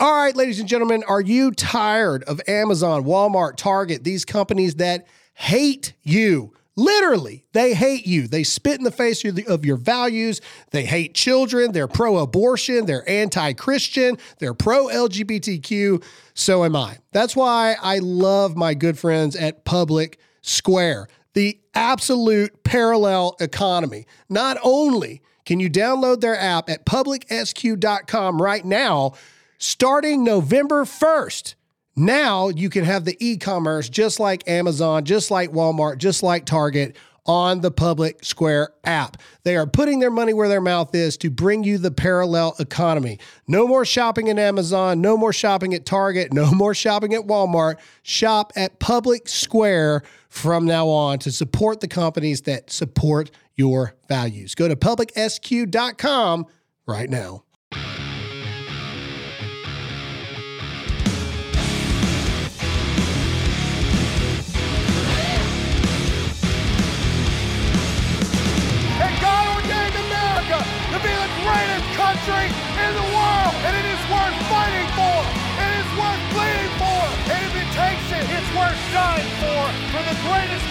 All right, ladies and gentlemen, are you tired of Amazon, Walmart, Target, these companies that hate you? Literally, they hate you. They spit in the face of, your values. They hate children. They're pro abortion. They're anti Christian. They're pro LGBTQ. So am I. That's why I love my good friends at Public Square, the absolute parallel economy. Not only can you download their app at publicsq.com right now, starting November 1st. Now you can have the e commerce just like Amazon, just like Walmart, just like Target on the Public Square app. They are putting their money where their mouth is to bring you the parallel economy. No more shopping at Amazon, no more shopping at Target, no more shopping at Walmart. Shop at Public Square from now on to support the companies that support your values. Go to publicsq.com right now.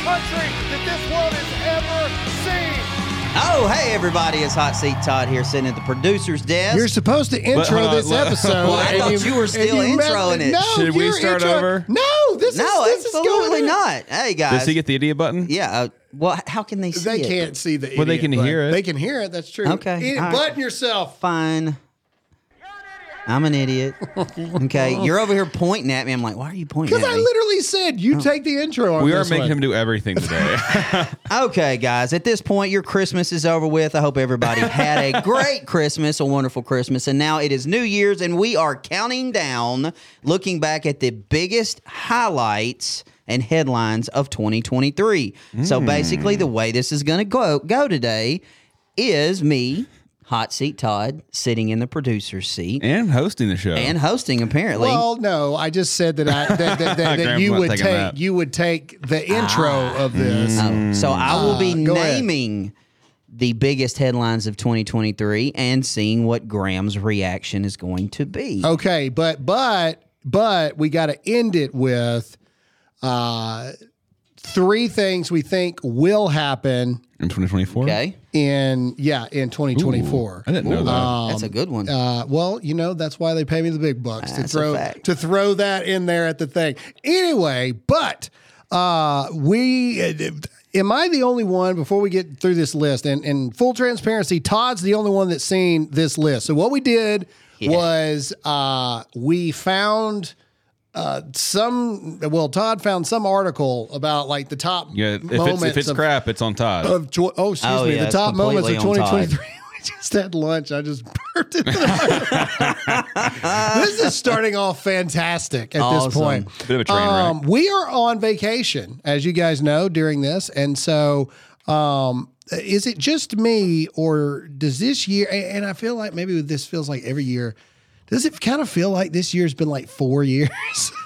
Country that this world has ever seen. Oh, hey everybody! It's Hot Seat Todd here, sitting at the producer's desk. You're supposed to intro hold on, this let- episode. Well, I and thought you were and still you messed- introing it. No, Should we you're start intro- over? No, this no, is this absolutely is going not. Hey guys, Does he get the idiot button? yeah. Uh, well, how can they see They it? can't see the. Well, they idiot can button. hear it. They can hear it. That's true. Okay, Idiot, all right. button yourself. Fine. I'm an idiot. Okay, you're over here pointing at me. I'm like, why are you pointing at me? Because at I me? literally said you oh. take the intro on We are this making one. him do everything today. Okay, guys, at this point, your Christmas is over with. I hope everybody had a great Christmas, a wonderful Christmas. And now it is New Year's, and we are counting down, looking back at the biggest highlights and headlines of 2023. So hmm. basically, the way this is going to go, go today is me, Hot Seat Todd, sitting in the producer's seat and hosting the show. and hosting, apparently. Well, no, I just said that I that, that, that, that you would take that. you would take the intro of this. Oh, so I will be Uh, go ahead. naming the biggest headlines of 2023 and seeing what Graham's reaction is going to be. Okay, but but but we got to end it with uh three things we think will happen in 2024. Okay, in yeah in 2024. I didn't know that. that's a good one. Uh, well, you know that's why they pay me the big bucks to That's a throw to throw that in there at the thing. Anyway, but uh, we. Am I the only one before we get through this list? And, and full transparency, Todd's the only one that's seen this list. So what we did Yeah. was uh, we found uh, some. Well, Todd found some article about like the top yeah, if it's, moments if it's of, crap, it's on Todd. of tw- oh excuse Oh, me yeah, the top moments of completely on Todd. 2023 we just had lunch i just burped it this is starting off fantastic at Awesome. this point Bit of a train wreck. um, we are on vacation as you guys know during this and so um, is it just me or does this year and and i feel like maybe this feels like every year does it kind of feel like this year's been like four years?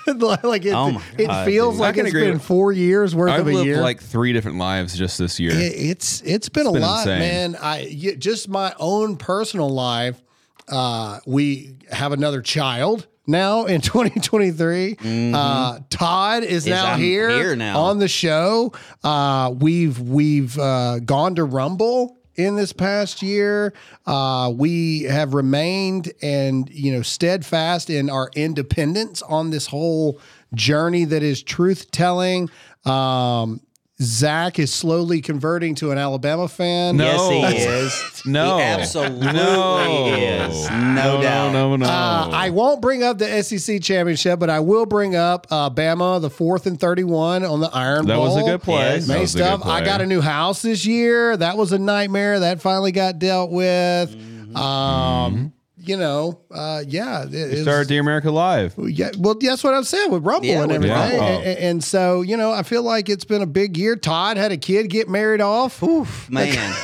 like it, Oh it God, feels dude. like it's been with- four years worth I've of a lived year. like three different lives just this year. It- it's it's been a been lot, insane. man. I just my own personal life. Uh, we have another child now in 2023. Uh, Todd is, now I'm here, here now. on the show. Uh, we've we've uh, gone to Rumble in this past year. Uh, we have remained and you know steadfast in our independence on this whole journey that is truth telling. Um, Zac is slowly converting to an Alabama fan. No. yes, he is. No. he absolutely No. is. No, no, doubt. no, no, no. Uh, I won't bring up the SEC championship, but I will bring up uh, Bama, the fourth and thirty-one on the Iron that Bowl. That was a good play. Yes. May was a good stuff. I got a new house this year. That was a nightmare. That finally got dealt with. Mm-hmm. Um, you know, uh, yeah, it, it Started was- Dear America Live. yeah, well, that's what I'm saying with Rumble Yeah, and everything. Rumble. And, and so, you know, I feel like it's been a big year. Todd had a kid get married off. Oof, man.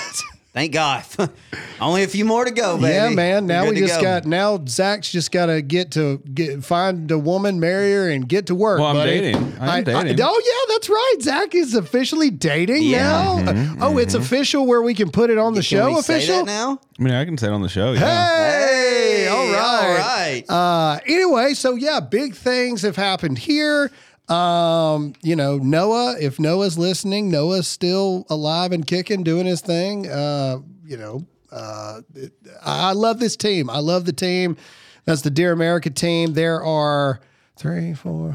Thank God. Only a few more to go, baby. Yeah, man. We're Now we just go. got now Zac's just got to get to get find a woman, marry her, and get to work. Well, I'm buddy. dating. I am dating. oh yeah, that's right. Zac is officially dating Yeah. now. oh, it's official where we can put it on the Can show. we say official. that now? I mean, I can say it on the show. Yeah. Hey, all right. Uh, anyway, so yeah, big things have happened here. Um, you know, Noah, if Noah's listening, Noah's still alive and kicking, doing his thing. Uh, you know, uh, I I love this team. I love the team. That's the Dear America team. There are three, four,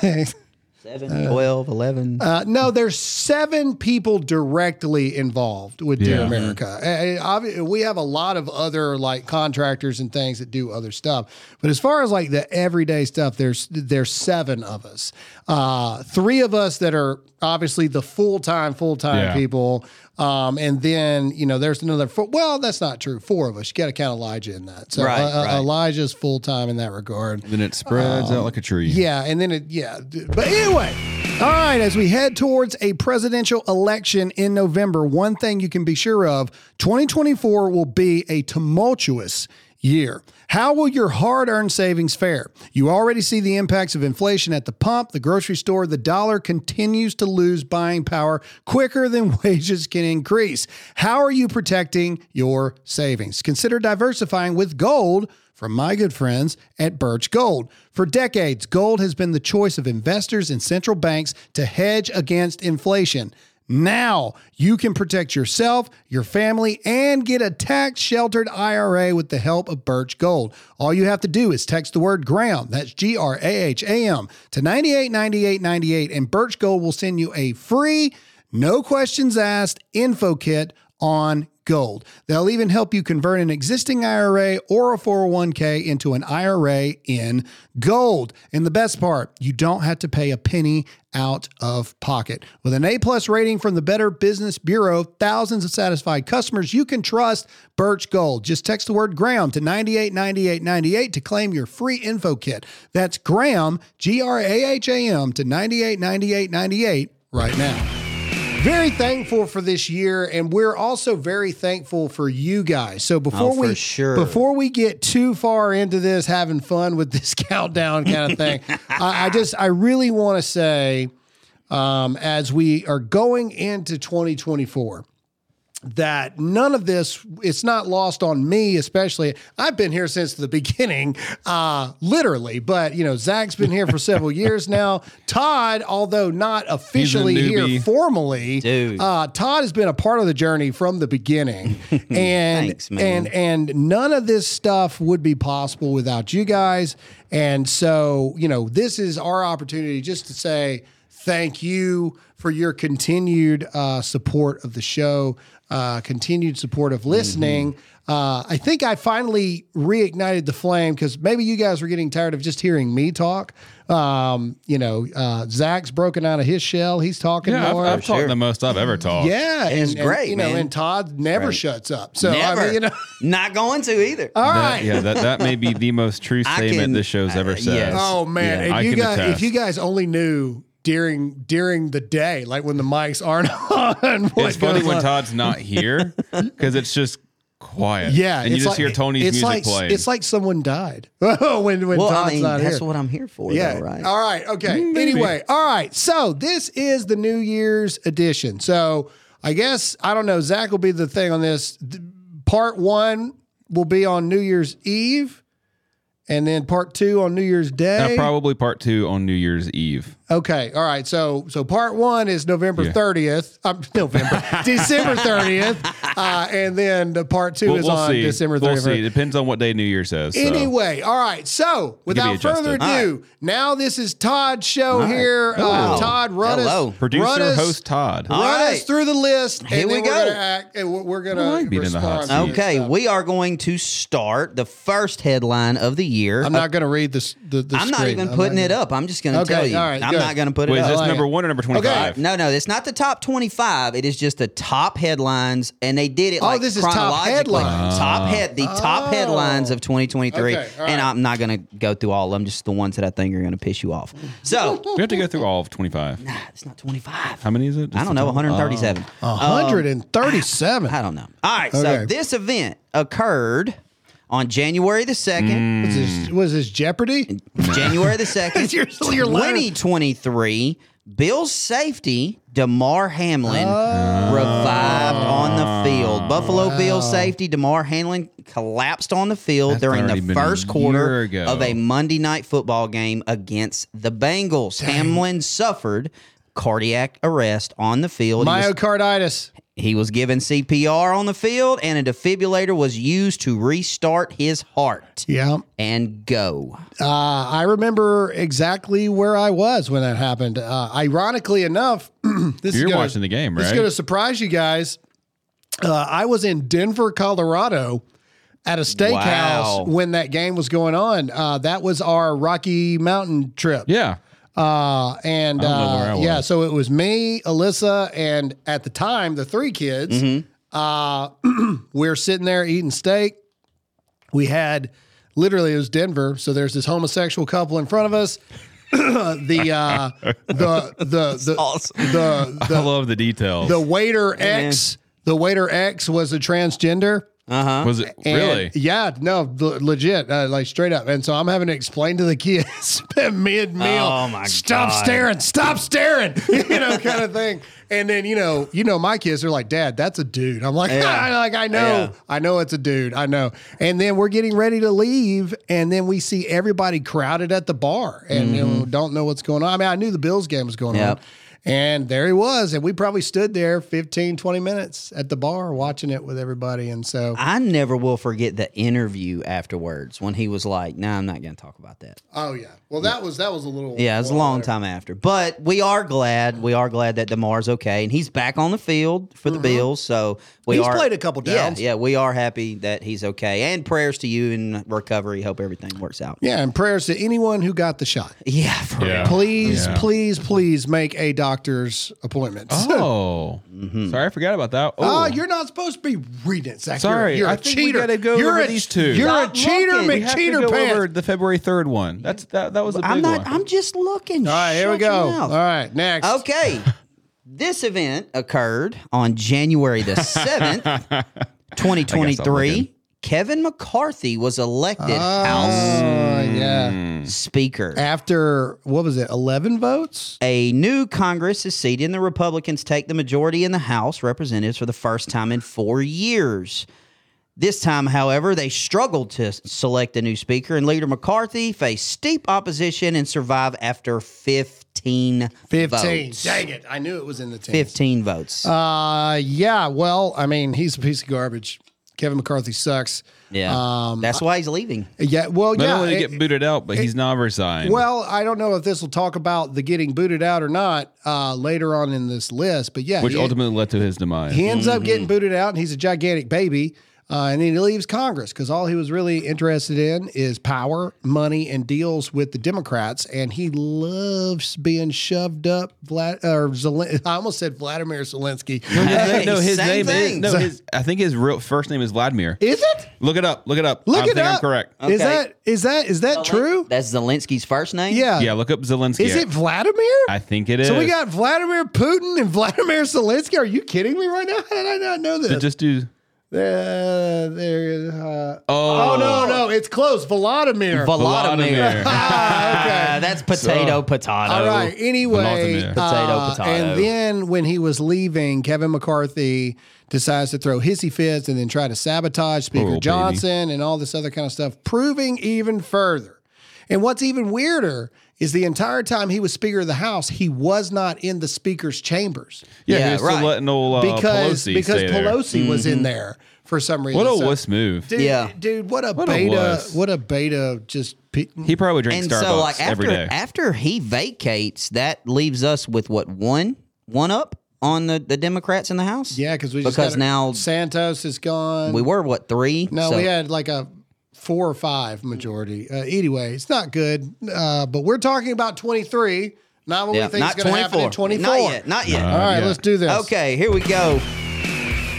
five, 7, 12, 11. uh, no, there's seven people directly involved with Dear Yeah. America. Uh, uh, we have a lot of other like contractors and things that do other stuff, but as far as like the everyday stuff, there's there's seven of us. Uh, three of us that are obviously the full time full time Yeah. people, um, and then you know there's another. Four, well, that's not true. Four of us. You got to count Elijah in that. So Right, uh, uh, right. Elijah's full time in that regard. Then it spreads out like a tree. Yeah, and then it yeah. But anyway, all right, as we head towards a presidential election in November, one thing you can be sure of, 2024 will be a tumultuous year. How will your hard-earned savings fare? You already see the impacts of inflation at the pump, the grocery store, the dollar continues to lose buying power quicker than wages can increase. How are you protecting your savings? Consider diversifying with gold from my good friends at Birch Gold. For decades, gold has been the choice of investors and central banks to hedge against inflation. Now you can protect yourself, your family, and get a tax sheltered IRA with the help of Birch Gold. All you have to do is text the word Graham, that's G R A H A M, to 989898, and Birch Gold will send you a free, no questions asked info kit on gold. They'll even help you convert an existing IRA or a 401k into an IRA in gold. And the best part, you don't have to pay a penny out of pocket. With an A plus rating from the Better Business Bureau, thousands of satisfied customers, you can trust Birch Gold. Just text the word Graham to 989898 to claim your free info kit. That's Graham, G R A H A M, to 989898 right now very thankful for this year and we're also very thankful for you guys so before Oh, we sure. before we get too far into this having fun with this countdown kind of thing I, I just i really want to say um, as we are going into 2024 that none of this it's not lost on me especially i've been here since the beginning uh literally but you know zac's been here for several years now todd although not officially here formally Dude. uh todd has been a part of the journey from the beginning and Thanks, man. and and none of this stuff would be possible without you guys and so you know this is our opportunity just to say thank you for your continued uh, support of the show, uh, continued support of listening. Uh, I think I finally reignited the flame because maybe you guys were getting tired of just hearing me talk. Um, you know, uh, Zac's broken out of his shell; he's talking Yeah, I've, more. I've talked sure. the most I've ever talked. yeah, It's and, and, great, you know, and Todd never shuts up. So Never. I mean, you know, Not going to either. All right. That- yeah, that, that may be the most true statement can- this show's uh, ever said. yes. Oh man! Yeah. And I you guys, if you guys only knew during during the day, like when the mics aren't on, what It's funny when on. Todd's not here because it's just quiet. Yeah, and you just like- hear Tony's it's music like, playing. It's like someone died when when well, Todd's I mean, not that's here. what I'm here for, yeah. though, right? All right. Okay. Anyway. All right. So this is the New Year's edition. So I guess I don't know. Zac will be the thing on this. Part one will be on New Year's Eve, and then part two on New Year's Day. Uh, probably part two on New Year's Eve. Okay, all right. So so part one is November Yeah. thirtieth. Um, November, December thirtieth, uh, and then the part 2 We'll, is we'll on see. December We'll see. It depends on what day New Year says. so. Anyway, all right. So without adjusted. further ado, All now this is Todd's show right. here. Uh, Hello. Todd, run Hello. us, Producer, run us, host Todd. run All us right. through the list, Here and we then go. we're gonna act. And we're- we're gonna I like being in the hot respond. to seat. Okay, stuff. we are going to start the first headline of the year. I'm not gonna read this. The, the I'm not screen. even I'm putting not it gonna- up. I'm just going to Okay, tell you. all right, I'm good. not going to put Wait, it is up. this like number it. one or number 25? No, no, it's not the top 25. It is just the top headlines, and they did it Oh, like this is top chronologically. headlines. Top head, the top Oh. headlines of 2023. Okay, all And. I'm not going to go through all of them, just the ones that I think are going to piss you off. So, We have to go through all of 25. Nah, it's not 25. How many is it? I don't know, 137. hundred and thirty-seven. Um, I don't know. All right, so this event occurred on January the 2nd. Mm. Was this, was this Jeopardy? January the 2nd, Your- your letter. 2023, Bill's safety, Damar Hamlin, oh. revived on the field Buffalo Bills safety Damar Hamlin collapsed on the field That's during already the been a first quarter ago. of a Monday night football game against the Bengals. Hamlin suffered cardiac arrest on the field. He was- Myocarditis. He was given CPR on the field, and a defibrillator was used to restart his heart Yeah. and go. Uh, I remember exactly where I was when that happened. Uh, ironically enough, this is You're gonna, watching the game, This is going to surprise you guys. Uh, I was in Denver, Colorado, at a steakhouse Wow. when that game was going on. Uh, that was our Rocky Mountain trip. Yeah. Uh, and uh, yeah, so it was me, Alyssa, and at the time the three kids. Mm-hmm. Uh, we're sitting there eating steak. We had literally it was Denver, so there's this homosexual couple in front of us. the uh, the the the, awesome. the I the love the details. the waiter X the waiter X was a transgender. Was it And- really? Yeah, no, l- legit, uh, like straight up. And so I'm having to explain to the kids mid meal. Oh, my Stop God. staring! Stop staring! you know, kind of thing. And then you know, you know, my kids are like, "Dad, that's a dude." I'm like, Yeah. like I know, Yeah. I know it's a dude. I know. And then we're getting ready to leave, and then we see everybody crowded at the bar, and you know, don't know what's going on. I mean, I knew the Bills game was going Mm-hmm. Yep. on. And there he was. And we probably stood there 15, 20 minutes at the bar watching it with everybody. And so, I never will forget the interview afterwards when he was like, "No, I'm not going to talk about that." oh, yeah. Well, that was, that was a little. Yeah, it was a long time after, but we are glad. We are glad that Damar's okay, and he's back on the field for the uh-huh. Bills. So we Mm-hmm. He's are played a couple downs. Yeah, yeah, we are happy that he's okay, and prayers to you in recovery. Hope everything works out. Yeah. And prayers to anyone who got the shot. Yeah, for Yeah. Please, Yeah. please, please make a doctor's appointment. Oh, sorry, I forgot about that. Oh, Oh, you're not supposed to be reading it, Zac. Sorry, you're, you're a I think we cheater. gotta go you're over a, these two. You're Stop a cheater, looking. we McCheater pants. over the February third one. That's that. That was the big I'm not. one. I'm just looking. All right, here we Shut your go. All right, next. Okay. this event occurred on January the 7th, 2023. Kevin McCarthy was elected House Oh, yeah. Mm. Speaker. After, what was it, 11 votes? A new Congress is seated, and the Republicans take the majority in the House representatives for the first time in four years. This time, however, they struggled to select a new speaker, and Leader McCarthy faced steep opposition and survived after 15, 15. votes. Dang it. I knew it was in the 10. 15 votes. Uh, yeah, well, I mean, he's a piece of garbage. Kevin McCarthy sucks. yeah. um, That's why he's leaving. Yeah, well, Not yeah. only did he it- get booted out, but he's not resigned. well, I don't know if this will talk about the getting booted out or not uh, later on in this list, but yeah, which he, ultimately led to his demise. he ends up Mm-hmm. getting booted out, and he's a gigantic baby. Uh, and then he leaves Congress because all he was really interested in is power, money, and deals with the Democrats. And he loves being shoved up. Vlad, or Zelen- I almost said Vladimir Zelensky. Hey, no, his same name thing. is no. His, I think his real first name is Vladimir. Is it? Look it up. Look it up. Look I it think up. I'm correct. Is that is that is that true? That's Zelensky's first name? Yeah. Yeah, look up Zelensky. Is it Vladimir? I think it is. so we got Vladimir Putin and Vladimir Zelensky. Are you kidding me right now? How did I not know this? just do. Uh, there, uh, Oh, oh no, no, it's close. Vladimir. Vladimir. Vladimir. Ah, okay. That's potato, potato. All right. Anyway, Potato, uh, potato. And then when he was leaving, Kevin McCarthy decides to throw hissy fits and then try to sabotage Speaker Poor baby. Johnson and all this other kind of stuff, proving even further. And what's even weirder is the entire time he was Speaker of the House, he was not in the Speaker's chambers Yeah, Yeah, he was still right. letting old uh, because Pelosi because stay there. Pelosi was in there for some reason. What a So- wuss move. Dude, Yeah. dude, what a What beta! wuss. what a beta! Just pe- He probably drinks and Starbucks so like after every day. after he vacates, that leaves us with what one one up on the, the Democrats in the House. yeah, because we because now Santos is gone. we were what three? no, So- we had like a four or five majority. Uh, anyway, it's not good. Uh, but we're talking about twenty three, not what yeah, we think not is going to happen in twenty four. Not yet. Not yet. All right, yeah. let's do this. Okay, here we go.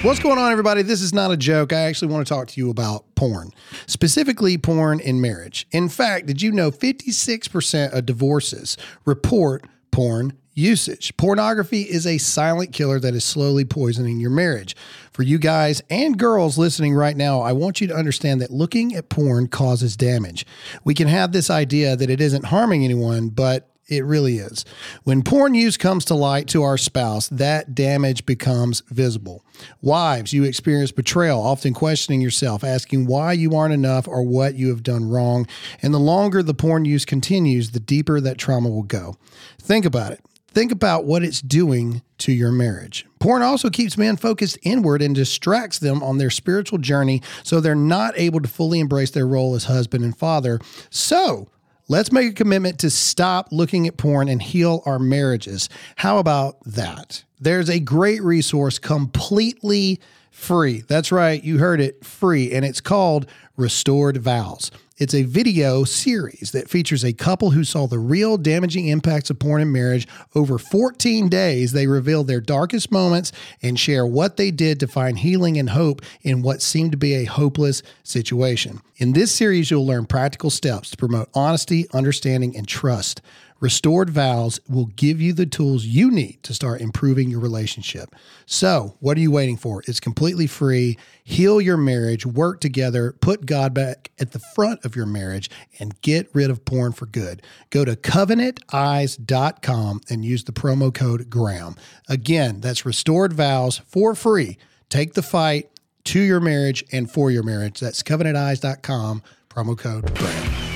What's going on, everybody? This is not a joke. I actually want to talk to you about porn, specifically porn in marriage. In fact, did you know 56% of divorces report porn usage? Pornography is a silent killer that is slowly poisoning your marriage. For you guys and girls listening right now, I want you to understand that looking at porn causes damage. We can have this idea that it isn't harming anyone, but It really is. When porn use comes to light to our spouse, that damage becomes visible. Wives, you experience betrayal, often questioning yourself, asking why you aren't enough or what you have done wrong. And the longer the porn use continues, the deeper that trauma will go. Think about it. Think about what it's doing to your marriage. Porn also keeps men focused inward and distracts them on their spiritual journey so they're not able to fully embrace their role as husband and father. So, let's make a commitment to stop looking at porn and heal our marriages. How about that? There's a great resource completely free. That's right, you heard it, free, and it's called Restored Vows. It's a video series that features a couple who saw the real damaging impacts of porn in marriage. Over 14 days, they reveal their darkest moments and share what they did to find healing and hope in what seemed to be a hopeless situation. In this series, you'll learn practical steps to promote honesty, understanding, and trust. Restored Vows will give you the tools you need to start improving your relationship. So, what are you waiting for? It's completely free. Heal your marriage, work together, put God back at the front of your marriage, and get rid of porn for good. Go to covenanteyes.com and use the promo code GRAHAM. Again, that's Restored Vows for free. Take the fight to your marriage and for your marriage. That's covenanteyes.com, promo code GRAHAM.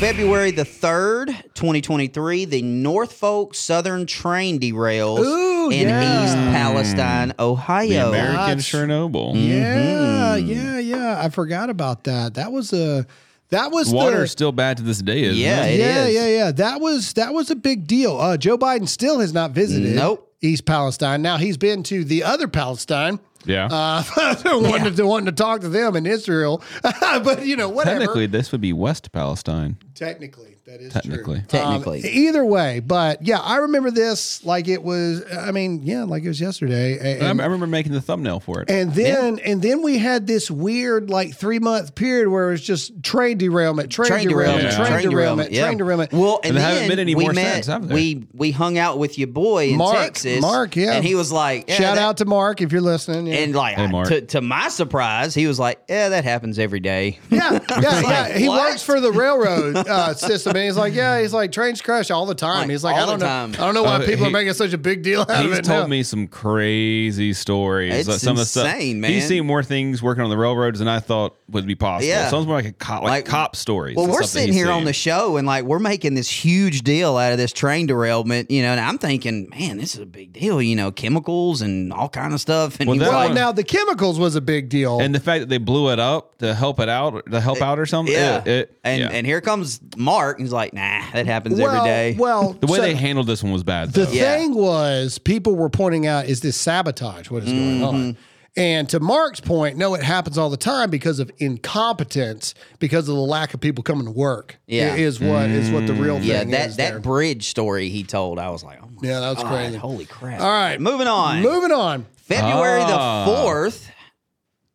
February the 3rd, 2023, the Norfolk Southern train derails Ooh, in yeah. East Palestine, The Ohio. American That's- Chernobyl. Yeah, yeah, yeah. I forgot about that. That was a that was Water the, is still bad to this day, isn't Yeah, it? it yeah, is. yeah, yeah. That was that was a big deal. Uh, Joe Biden still has not visited Nope. East Palestine. Now he's been to the other Palestine. Yeah. Uh, wanting, to, wanting to talk to them in Israel, but you know, whatever. Technically, this would be West Palestine. Technically, that is Technically. true. Technically. Um, either way, but yeah, I remember this like it was. I mean, yeah, like it was yesterday. I, I remember making the thumbnail for it. and then and then we had this weird like three month period where it was just train derailment, train, Train derailment, derailment, Yeah. train, derailment, yeah. train derailment. Well, and And there then haven't been any we more met, since, have there? We we hung out with your boy in Mark, Texas, Mark, yeah. and he was like, yeah, Shout that- out to Mark if you're listening. Yeah. And like Hey, Mark. to, to my surprise, he was like, "Yeah, that happens every day." yeah, yeah, yeah. He what? works for the railroad uh, system, and he's like, yeah, he's like trains crash all the time. Like, he's like, all I don't the know, time. I don't know why Uh, people are he- making such a big deal out of He's it. told now. me some crazy stories. It's Like, some of the stuff- insane, He's man. seen more things working on the railroads than I thought would be possible. Yeah. Sounds more like a cop, like, Like- cop stories. Well, and we're stuff that sitting he's here on seen. the show and like we're making this huge deal out of this train derailment, you know, and I'm thinking, man, this is a big deal, you know, chemicals and all kind of stuff. And Well, he was that Well, like, one- now the chemicals was a big deal. and the fact that they blew it up to help it out, to help out or something. yeah, it- it- and yeah. and here comes Mark, and he's like, nah, that happens well, every day. well, the way so they handled this one was bad. the Though. Yeah. thing was, people were pointing out, is this sabotage? What is mm-hmm. going on? Mm-hmm. And to Mark's point, no, it happens all the time because of incompetence, because of the lack of people coming to work. Yeah. is what is what the real thing yeah, that is. that there. bridge story he told, I was like, oh my Yeah, that was God, crazy. holy crap! All right, moving on. Moving on. February Ah. the fourth,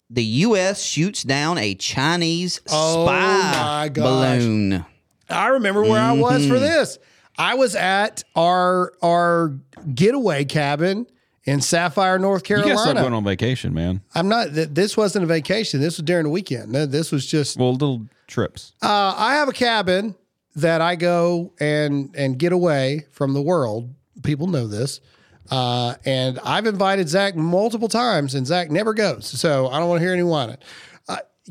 the U.S. shoots down a Chinese Oh spy my balloon. I remember where I was Mm-hmm. for this. I was at our our getaway cabin in Sapphire, North Carolina. You gotta going on vacation, man. I'm not. th- This wasn't a vacation. This was during the weekend. Th- This was just. Well, little trips. Uh, I have a cabin that I go and and get away from the world. People know this. Uh, and I've invited Zac multiple times, and Zac never goes. So I don't want to hear anyone. it.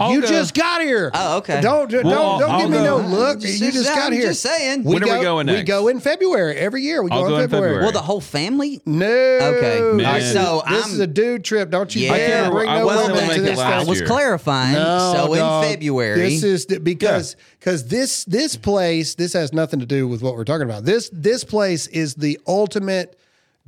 I'll you go. just got here. Oh, okay. Don't don't Well, don't I'll give me no look. Just- you just I'm got here. just saying. When are we go- going We next? go in February every year. We I'll go, go in in February. February. Well, the whole family. No. Okay. Man. So this I'm- is a dude trip. Don't you Yeah. dare I bring can't- bring no I wasn't woman able to to make it this last I thing. was year. clarifying. No, so in dog. February, This is th- because because this this place this has nothing to do with what we're talking about. This this place is the ultimate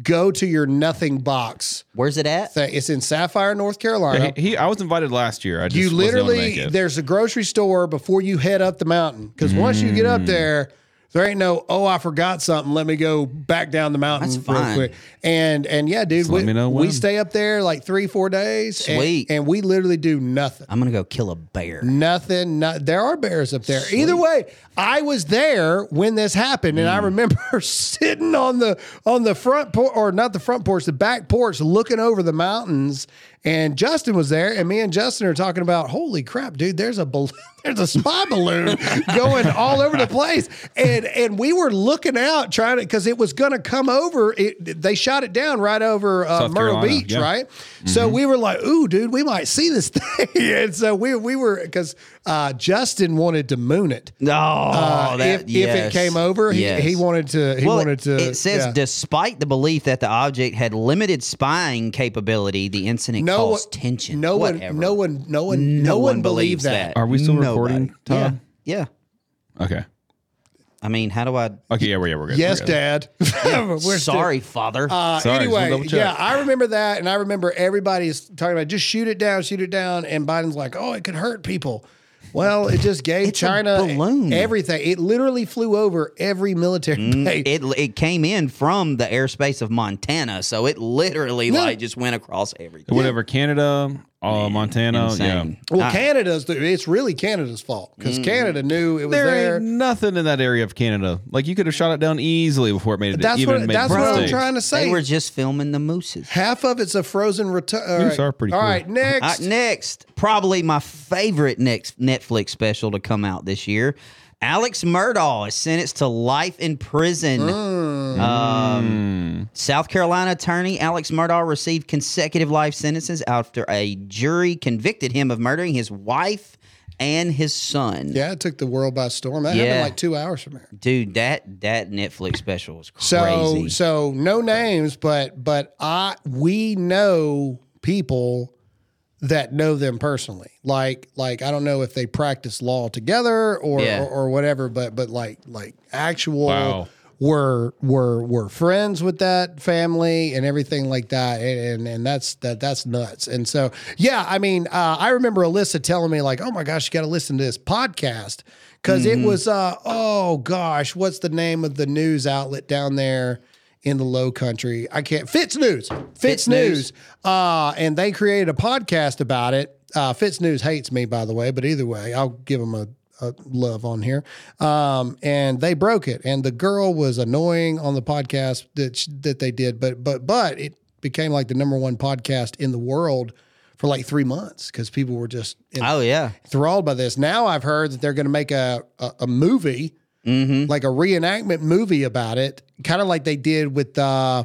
go to your nothing box where's it at? thing. It's in Sapphire, North Carolina. he, he- I was invited last year. I just you wasn't able to make literally there's a grocery store before you head up the mountain because once you get up Mm. there there ain't no oh I forgot something let me go back down the mountain That's real fine. quick and and yeah dude we, let me know we when. stay up there like three four days and- Sweet. and, we literally do nothing I'm gonna go kill a bear. Nothing. Not, there are bears up there. Either way, I was there when this happened, and I mm. remember sitting on the on the front porch, or not the front porch, the back porch, looking over the mountains, And Justin was there, and me and Justin are talking about, holy crap, dude, there's a there's a spy balloon going all over the place, and and we were looking out trying to because it was going to come over. It, they shot it down right over uh, Myrtle Carolina, Beach, yeah. right? So we were like, ooh, dude, we might see this thing, and so we we were because uh, Justin wanted to moon it. Oh, Uh, that, if, if it came over, he, Yes. he wanted to. He well, wanted to. it says yeah. despite the belief that the object had limited spying capability, the incident no one, caused tension. no one, Whatever. no one, no one, no, one believes that. Are we still Nobody. recording, Todd? Yeah. Yeah. Okay. I mean, how do I? Okay. Yeah, we're yeah, we're good. Yes, we're good. Dad. We're still- Sorry, Father. Uh, Sorry, anyway, wanna double check. yeah, I remember that, and I remember everybody's talking about just shoot it down, shoot it down, and Biden's like, "Oh, it could hurt people." Well, it just gave It's a China balloon. everything. It literally flew over every military mm, base. it it came in from the airspace of Montana, so it literally Yeah. like just went across everything. Whatever. Canada, uh, Montana. Insane. well, I- Canada's the, it's really Canada's fault because Canada knew it was There there. ain't nothing in that area of Canada. Like you could have shot it down easily before it made it. That's even what made that's what I'm trying to say. they were just filming the mooses. Half of it's a frozen return. All Moose right, are pretty All cool. right, Uh, next. next, probably my favorite next Netflix special to come out this year. Alex Murdaugh is sentenced to life in prison. Mm. Um, South Carolina attorney Alex Murdaugh received consecutive life sentences after a jury convicted him of murdering his wife and his son. yeah, it took the world by storm. That Yeah. happened like two hours from here. Dude, that that Netflix special was So crazy. so no names, but but I we know people that know them personally. Like like I don't know if they practice law together or Yeah. or, or whatever, but but like like actual Wow. Were were were friends with that family and everything like that. And and, and that's that that's nuts. And so yeah i mean uh, i remember alyssa telling me like oh my gosh you got to listen to this podcast. Because it was uh oh gosh what's the name of the news outlet down there in the low country? I can't FITSNews fitz, FITSNews. News. uh and they created a podcast about it. Uh FITSNews hates me by the way but either way i'll give them a uh, love on here. Um, and they broke it. And the girl was annoying on the podcast that sh- that they did, but but but it became like the number one podcast in the world for like three months because people were just oh yeah. enthralled by this. Now I've heard that they're going to make a a, a movie, like a reenactment movie about it, kind of like they did with. Uh,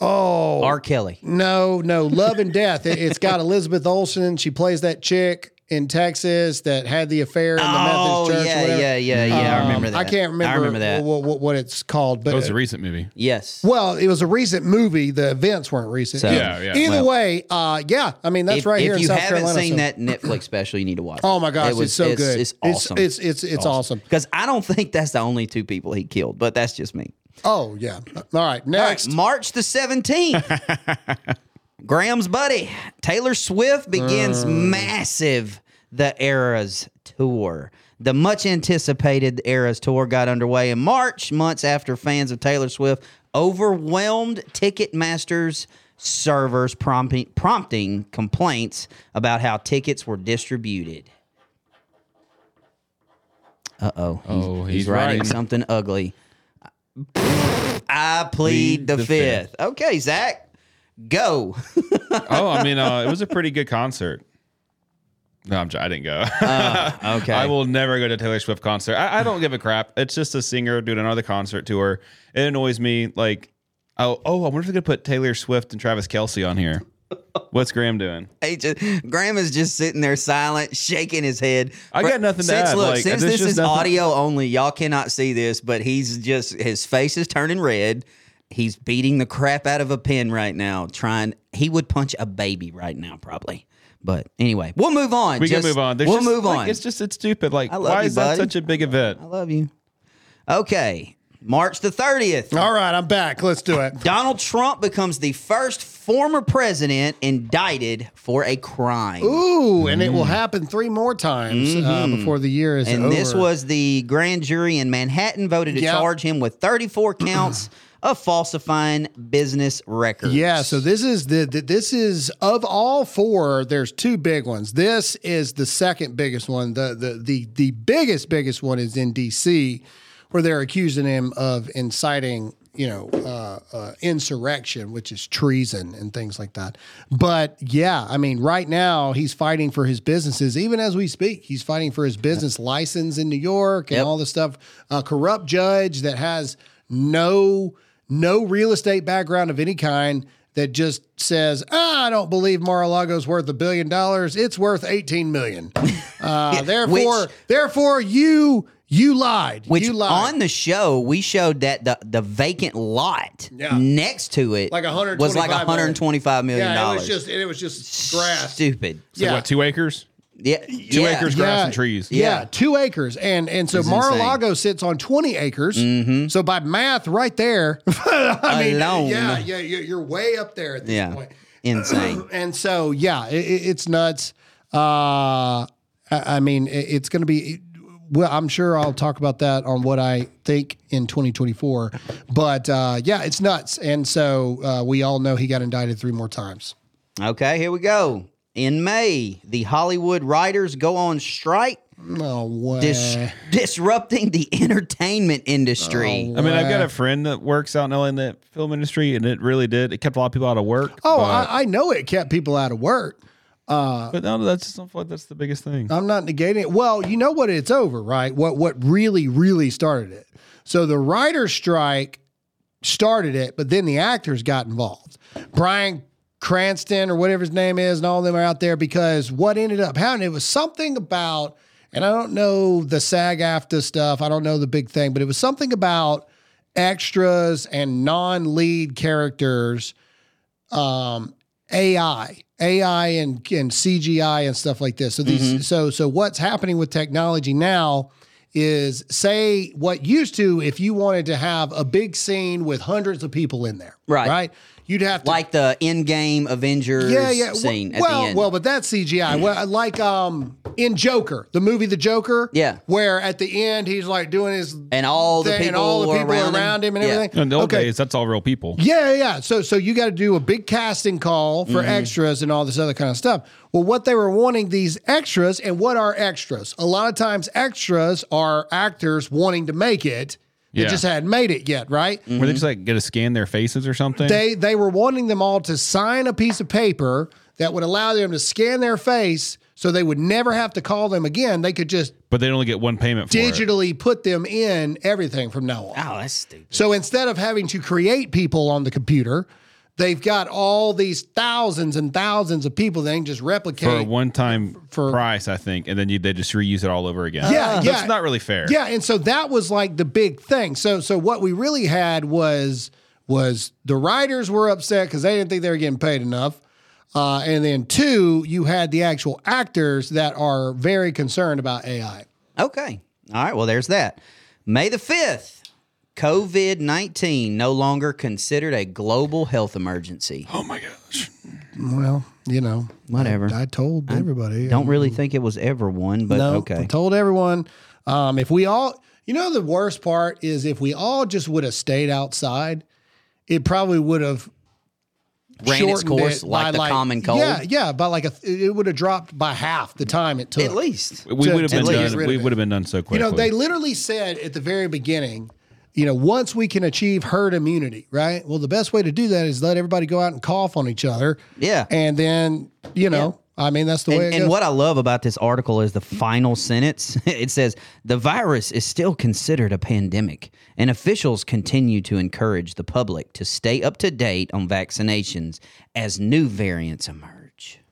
oh, R. Kelly. no, no, Love and Death. It, has got Elizabeth Olsen. She plays that chick in Texas that had the affair in the Oh Methodist church. yeah, or whatever. yeah, yeah, yeah. I Um, remember that. I can't remember. I remember that. What, what, what it's called, but it was a recent movie. yes. well, it was a recent movie. The events weren't recent. So- Yeah, yeah. Either Well- way, uh, yeah. I mean, that's if, right if here in South Carolina. If you South haven't Carolina. seen so- that Netflix special, you need to watch. Oh my gosh, It was- it's so good. It's, awesome. It's it's it's, awesome. Because I don't think that's the only two people he killed, but that's just me. Oh yeah. All right, next. March the 17th. Graham's buddy, Taylor Swift, begins Uh. massive The Eras tour. The much anticipated Eras tour got underway in March, months after fans of Taylor Swift overwhelmed Ticketmaster's servers, prompting, prompting complaints about how tickets were distributed. Uh oh. Oh, he's, he's writing something ugly. I plead Plead the, the fifth. Okay, Zach, go. oh, I mean, uh, it was a pretty good concert. No, I'm. I didn't go. okay. I will never go to Taylor Swift concert. I, I don't give a crap. It's just a singer doing another concert tour. It annoys me. Like, oh, oh, I wonder if they're gonna put Taylor Swift and Travis Kelce on here. What's Graham doing? Hey, just, Graham is just sitting there silent, shaking his head. I got nothing to since, add, Look, like, since this is nothing- audio only, y'all cannot see this, but he's just his face is turning red. He's beating the crap out of a pen right now. Trying, he would punch a baby right now, probably. But anyway, we'll move on. We Just- can move on. There's we'll just, move like, on. It's just it's stupid. Like, I love why you, is that such a big event? I love you. Okay, March the thirtieth. All right, I'm back. Let's do it. Donald Trump becomes the first former president indicted for a crime. Ooh, and it will happen three more times uh, before the year is Mm-hmm. And over. this was the grand jury in Manhattan voted to Yep. charge him with 34 counts of falsifying business records. Yeah, so this is the, the this is of all four. There's two big ones. This is the second biggest one. The the the the biggest biggest one is in D.C., where they're accusing him of inciting you know, uh, uh, insurrection, which is treason and things like that. But yeah, I mean, right now he's fighting for his businesses, even as we speak. He's fighting for his business license in New York and Yep. all this stuff. A corrupt judge that has no no real estate background of any kind that just says, ah, I don't believe Mar-a-Lago's worth a billion dollars. It's worth 18 million. Uh, therefore, which- therefore you you lied. Which you lied. on the show we showed that the the vacant lot Yeah. next to it Like was like 125 million. 125 million yeah, it dollars. was just it was just grass. stupid. So Yeah. what, two acres? Yeah, Two yeah. acres, grass and trees. Yeah, Yeah. two acres, and and so Mar-a-Lago sits on twenty acres. So by math, right there, I mean, Alone. yeah, yeah, you're you're way up there at this Yeah, point. insane. And so, yeah, it, it- it's nuts. Uh, I, I mean, it, it's going to be. Well, I'm sure I'll talk about that on what I think in 2024. But uh, yeah, it's nuts. And so uh, we all know he got indicted three more times. Okay, here we go. In May, the Hollywood writers go on strike, No way. dis- disrupting the entertainment industry. Oh, I mean, I've got a friend that works out in LA in the film industry, and it really did. It kept a lot of people out of work. oh, I, I know it kept people out of work. Uh, but no, that's just, like that's the biggest thing. I'm not negating it. Well, you know what? It's over, right? What what really really started it. So the writer's strike started it, but then the actors got involved. Bryan Cranston or whatever his name is, and all of them are out there because what ended up happening, it was something about, and I don't know the SAG AFTRA stuff, I don't know the big thing, but it was something about extras and non-lead characters, um, AI, AI and, and CGI and stuff like this. So these, so so what's happening with technology now is say what used to if you wanted to have a big scene with hundreds of people in there, Right. Right, you'd have to like the Endgame Avengers yeah, yeah. scene well, at the end. well, but that's CGI. well, like um in Joker, the movie The Joker. Yeah. Where at the end he's like doing his and all the thing, people, and all the people around, around, him. and Yeah. everything. in the old okay. days, that's all real people. Yeah, yeah, yeah. So so you got to do a big casting call for extras and all this other kind of stuff. Well, what they were wanting these extras, and what are extras? A lot of times, extras are actors wanting to make it. They Yeah. just hadn't made it yet, right? Were they just like going to scan their faces or something. They they were wanting them all to sign a piece of paper that would allow them to scan their face, so they would never have to call them again. They could just but they only get one payment for it. digitally put them in everything from now on. Oh, that's stupid. So instead of having to create people on the computer, they've got all these thousands and thousands of people that they can just replicate. for a one-time For- price, I think, and then you, they just reuse it all over again. Yeah, yeah. That's not really fair. yeah, and so that was like the big thing. So so what we really had was was the writers were upset because they didn't think they were getting paid enough. Uh, and then two, you had the actual actors that are very concerned about AI. Okay. All right. Well, there's that. May the 5th, COVID 19 no longer considered a global health emergency. Oh my gosh. Well, you know, Whatever. I, I told everybody. Don't really think it was ever one, but No, okay. I told everyone. Um, if we all, you know, the worst part is if we all just would have stayed outside, it probably would have Ran its course it like by the common cold. Yeah, yeah, by like a, it would have dropped by half the time it took. At least. We would have been done. We would have been done so quickly. You know, they literally said at the very beginning, you know, once we can achieve herd immunity, right? Well, the best way to do that is let everybody go out and cough on each other. Yeah. And then, you know, I mean, that's the way it And, and goes. what I love about this article is the final sentence. It says the virus is still considered a pandemic, and officials continue to encourage the public to stay up to date on vaccinations as new variants emerge.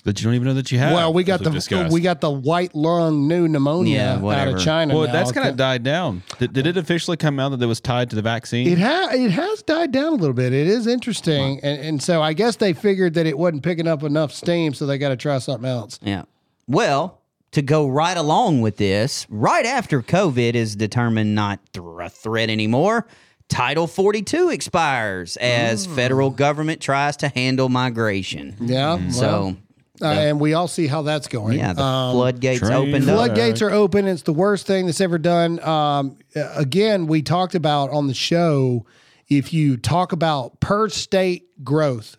That you don't even know that you have. well, we got the discussed. we got the white lung new pneumonia Yeah, out of China. Well, now. that's kind of died down. Did, did it officially come out that it was tied to the vaccine? It has it has died down a little bit. It is interesting, and, and so I guess they figured that it wasn't picking up enough steam, so they got to try something else. Yeah. Well, to go right along with this, right after COVID is determined not th- a threat anymore, Title 42 expires as federal government tries to handle migration. Yeah, Mm-hmm. So, uh, and we all see how that's going. yeah, the Um, floodgates train opened up. floodgates are open. It's the worst thing that's ever done. Um, again, we talked about on the show. If you talk about per state growth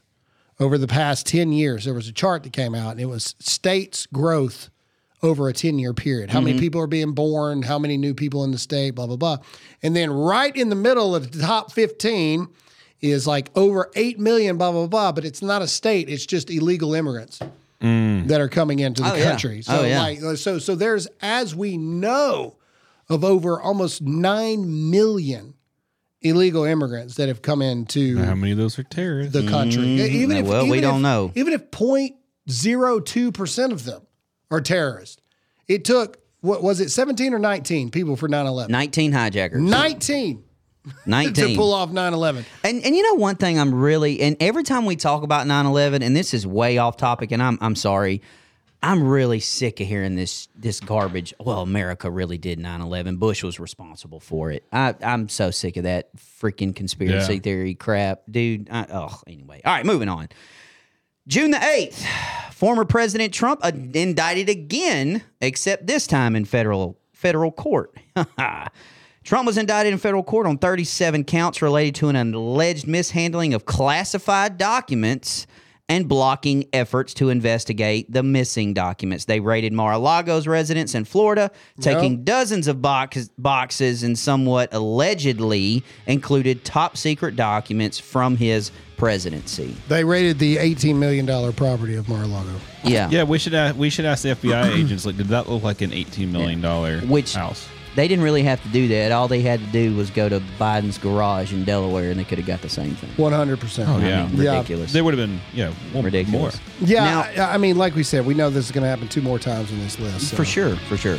over the past ten years, there was a chart that came out, and it was states' growth over a 10 year period. How many people are being born, how many new people in the state, blah, blah, blah. And then right in the middle of the top 15 is like over 8 million, blah, blah, blah. But it's not a state, it's just illegal immigrants Mm. that are coming into the Oh, yeah. country. So, Oh, yeah. like, uh, so, so there's, as we know, of over almost 9 million illegal immigrants that have come into How many of those are terrorists? the country. Mm-hmm. Even if. Well, we don't if- know. Even if 0.02 percent of them are terrorists, it took what was it, 17 or 19 people for 9/11? 19 hijackers. 19 to pull off 9/11. And and you know one thing I'm really and every time we talk about 9/11 and this is way off topic and I'm I'm sorry. I'm really sick of hearing this this garbage. Well, America really did 9/11. Bush was responsible for it. I I'm so sick of that freaking conspiracy Yeah. theory crap, dude. I, oh, anyway. All right, moving on. June the 8th, former President Trump uh, indicted again, except this time in federal federal court. Trump was indicted in federal court on 37 counts related to an alleged mishandling of classified documents and blocking efforts to investigate the missing documents. They raided Mar-a-Lago's residence in Florida, taking dozens of box- boxes and somewhat allegedly included top secret documents from his presidency. They raided the 18 million dollar property of Mar-a-Lago. Yeah. Yeah, we should ask, we should ask the FBI agents. Like, did that look like an eighteen million dollar Which house? They didn't really have to do that. All they had to do was go to Biden's garage in Delaware, and they could have got the same thing. 100%. Oh, I yeah. mean, Yeah. ridiculous. They would have been yeah one ridiculous. more. Yeah, Now- I, I mean, like we said, we know this is going to happen two more times on this list. so. For sure, for sure.